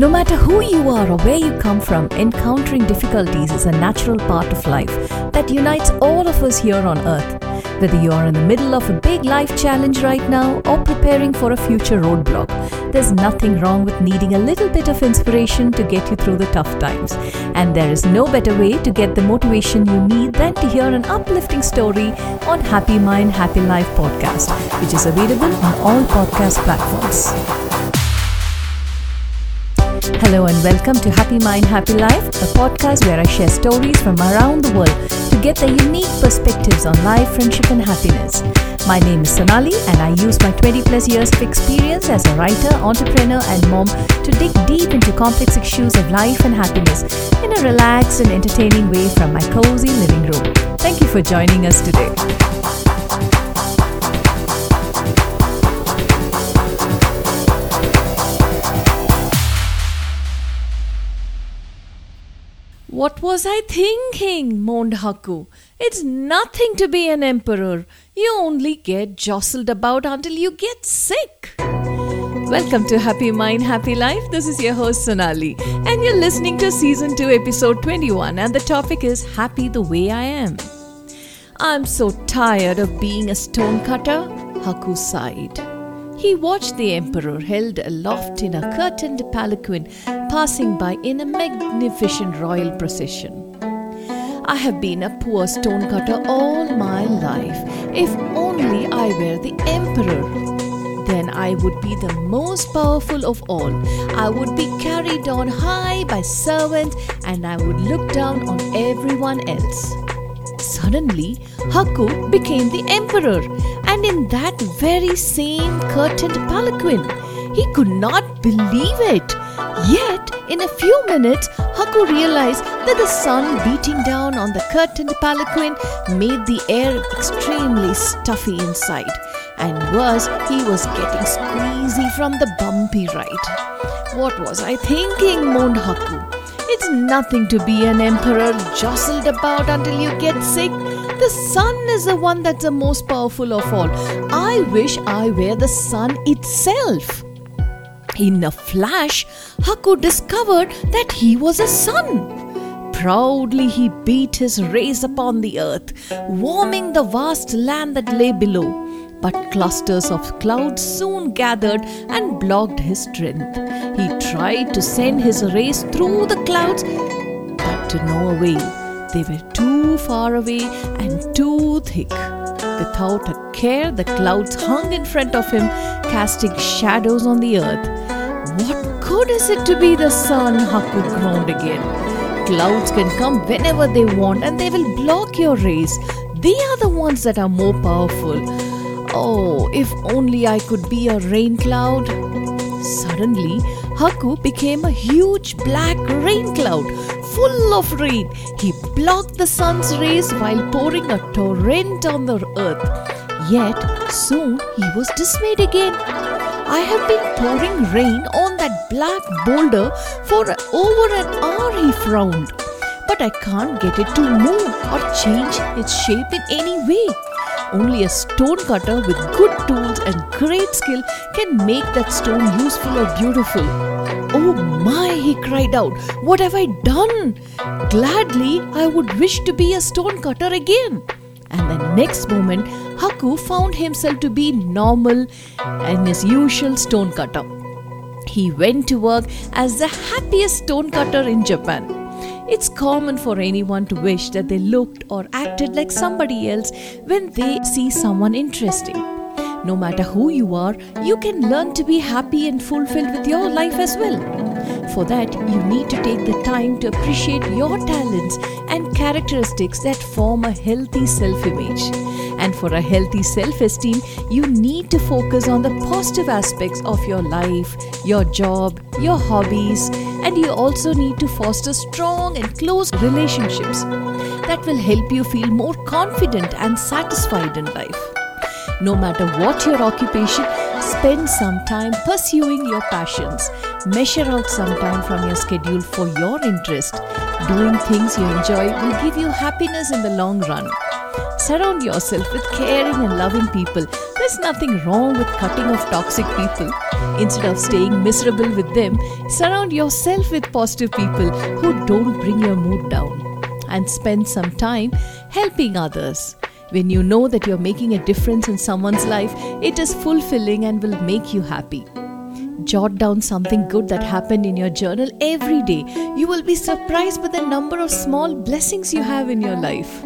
No matter who you are or where you come from, encountering difficulties is a natural part of life that unites all of us here on earth. Whether you are in the middle of a big life challenge right now or preparing for a future roadblock, there's nothing wrong with needing a little bit of inspiration to get you through the tough times. And there is no better way to get the motivation you need than to hear an uplifting story on Happy Mind, Happy Life podcast, which is available on all podcast platforms. Hello and welcome to Happy Mind, Happy Life, a podcast where I share stories from around the world to get their unique perspectives on life, friendship, and happiness. My name is Sonali, and I use my 20 plus years of experience as a writer, entrepreneur, and mom to dig deep into complex issues of life and happiness in a relaxed and entertaining way from my cozy living room. Thank you for joining us today. What was I thinking? moaned Haku. It's nothing to be an emperor. You only get jostled about until you get sick. Welcome to Happy Mind, Happy Life. This is your host Sonali, and you're listening to season 2, episode 21, and the topic is Happy the Way I Am. I'm so tired of being a stonecutter, Haku sighed. He watched the emperor held aloft in a curtained palanquin passing by in a magnificent royal procession. I have been a poor stonecutter all my life. If only I were the emperor. Then I would be the most powerful of all. I would be carried on high by servants and I would look down on everyone else. Suddenly, Haku became the emperor, and in that very same curtained palanquin. He could not believe it. Yet, in a few minutes, Haku realized that the sun beating down on the curtained palanquin made the air extremely stuffy inside. And worse, he was getting squeezy from the bumpy ride. What was I thinking? moaned Haku. It's nothing to be an emperor jostled about until you get sick. The sun is the one that's the most powerful of all. I wish I were the sun itself. In a flash, Haku discovered that he was a sun. Proudly he beat his rays upon the earth, warming the vast land that lay below. But clusters of clouds soon gathered and blocked his strength. He tried to send his rays through the clouds, but to no avail. They were too far away and too thick. Without a care, the clouds hung in front of him, casting shadows on the earth. What good is it to be the sun? Haku groaned again. Clouds can come whenever they want and they will block your rays. They are the ones that are more powerful. Oh, if only I could be a rain cloud. Suddenly, Haku became a huge black rain cloud, full of rain. He blocked the sun's rays while pouring a torrent on the earth. Yet, soon he was dismayed again. I have been pouring rain on that black boulder for over an hour, he frowned. But I can't get it to move or change its shape in any way. Only a stone cutter with good tools and great skill can make that stone useful or beautiful. Oh my, he cried out, what have I done? Gladly, I would wish to be a stone cutter again. And the next moment, Haku found himself to be normal and his usual stone cutter. He went to work as the happiest stone cutter in Japan. It's common for anyone to wish that they looked or acted like somebody else when they see someone interesting. No matter who you are, you can learn to be happy and fulfilled with your life as well. For that, you need to take the time to appreciate your talents and characteristics that form a healthy self image. And for a healthy self esteem, you need to focus on the positive aspects of your life, your job, your hobbies, and you also need to foster strong and close relationships that will help you feel more confident and satisfied in life. No matter what your occupation, spend some time pursuing your passions. Measure out some time from your schedule for your interest. Doing things you enjoy will give you happiness in the long run. Surround yourself with caring and loving people. There's nothing wrong with cutting off toxic people. Instead of staying miserable with them, surround yourself with positive people who don't bring your mood down. And spend some time helping others. When you know that you're making a difference in someone's life, it is fulfilling and will make you happy. Jot down something good that happened in your journal every day. You will be surprised by the number of small blessings you have in your life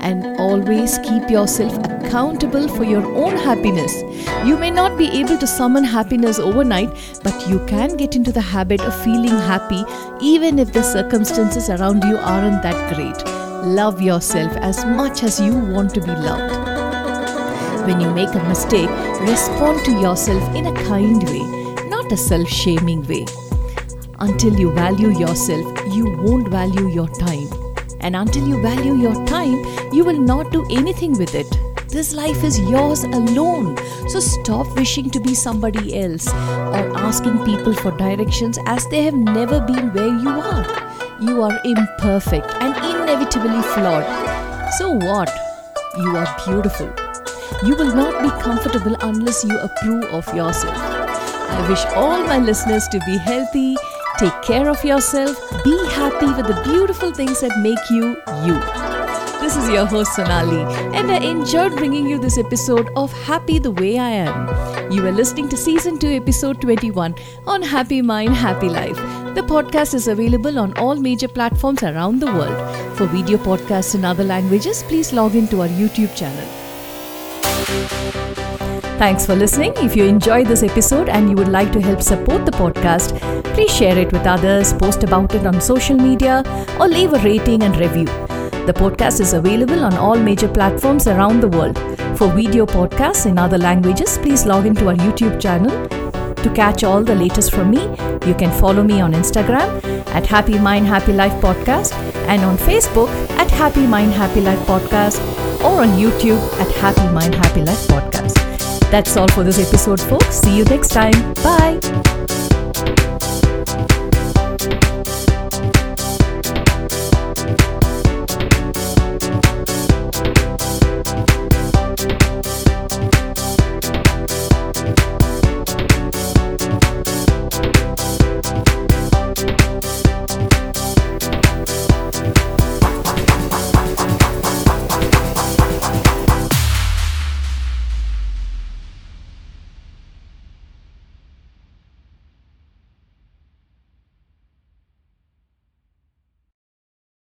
and always keep yourself accountable for your own happiness. You may not be able to summon happiness overnight, but you can get into the habit of feeling happy even if the circumstances around you aren't that great. Love yourself as much as you want to be loved. When you make a mistake, respond to yourself in a kind way, not a self shaming way. Until you value yourself, you won't value your time. And until you value your time, you will not do anything with it. This life is yours alone. So stop wishing to be somebody else or asking people for directions as they have never been where you are. You are imperfect and inevitably flawed. So what? You are beautiful. You will not be comfortable unless you approve of yourself. I wish all my listeners to be healthy, Take care of yourself, be happy with the beautiful things that make you you. This is your host Sonali, and I enjoyed bringing you this episode of Happy the Way I Am. You are listening to Season 2, Episode 21 on Happy Mind, Happy Life. The podcast is available on all major platforms around the world. For video podcasts in other languages, please log in to our YouTube channel. Thanks for listening. If you enjoyed this episode and you would like to help support the podcast, please share it with others, post about it on social media, or leave a rating and review. The podcast is available on all major platforms around the world. For video podcasts in other languages, please log into our YouTube channel. To catch all the latest from me, you can follow me on Instagram at Happy Mind Happy Life Podcast and on Facebook at Happy Mind Happy Life Podcast or on YouTube at Happy Mind Happy Life Podcast. That's all for this episode, folks. See you next time. Bye.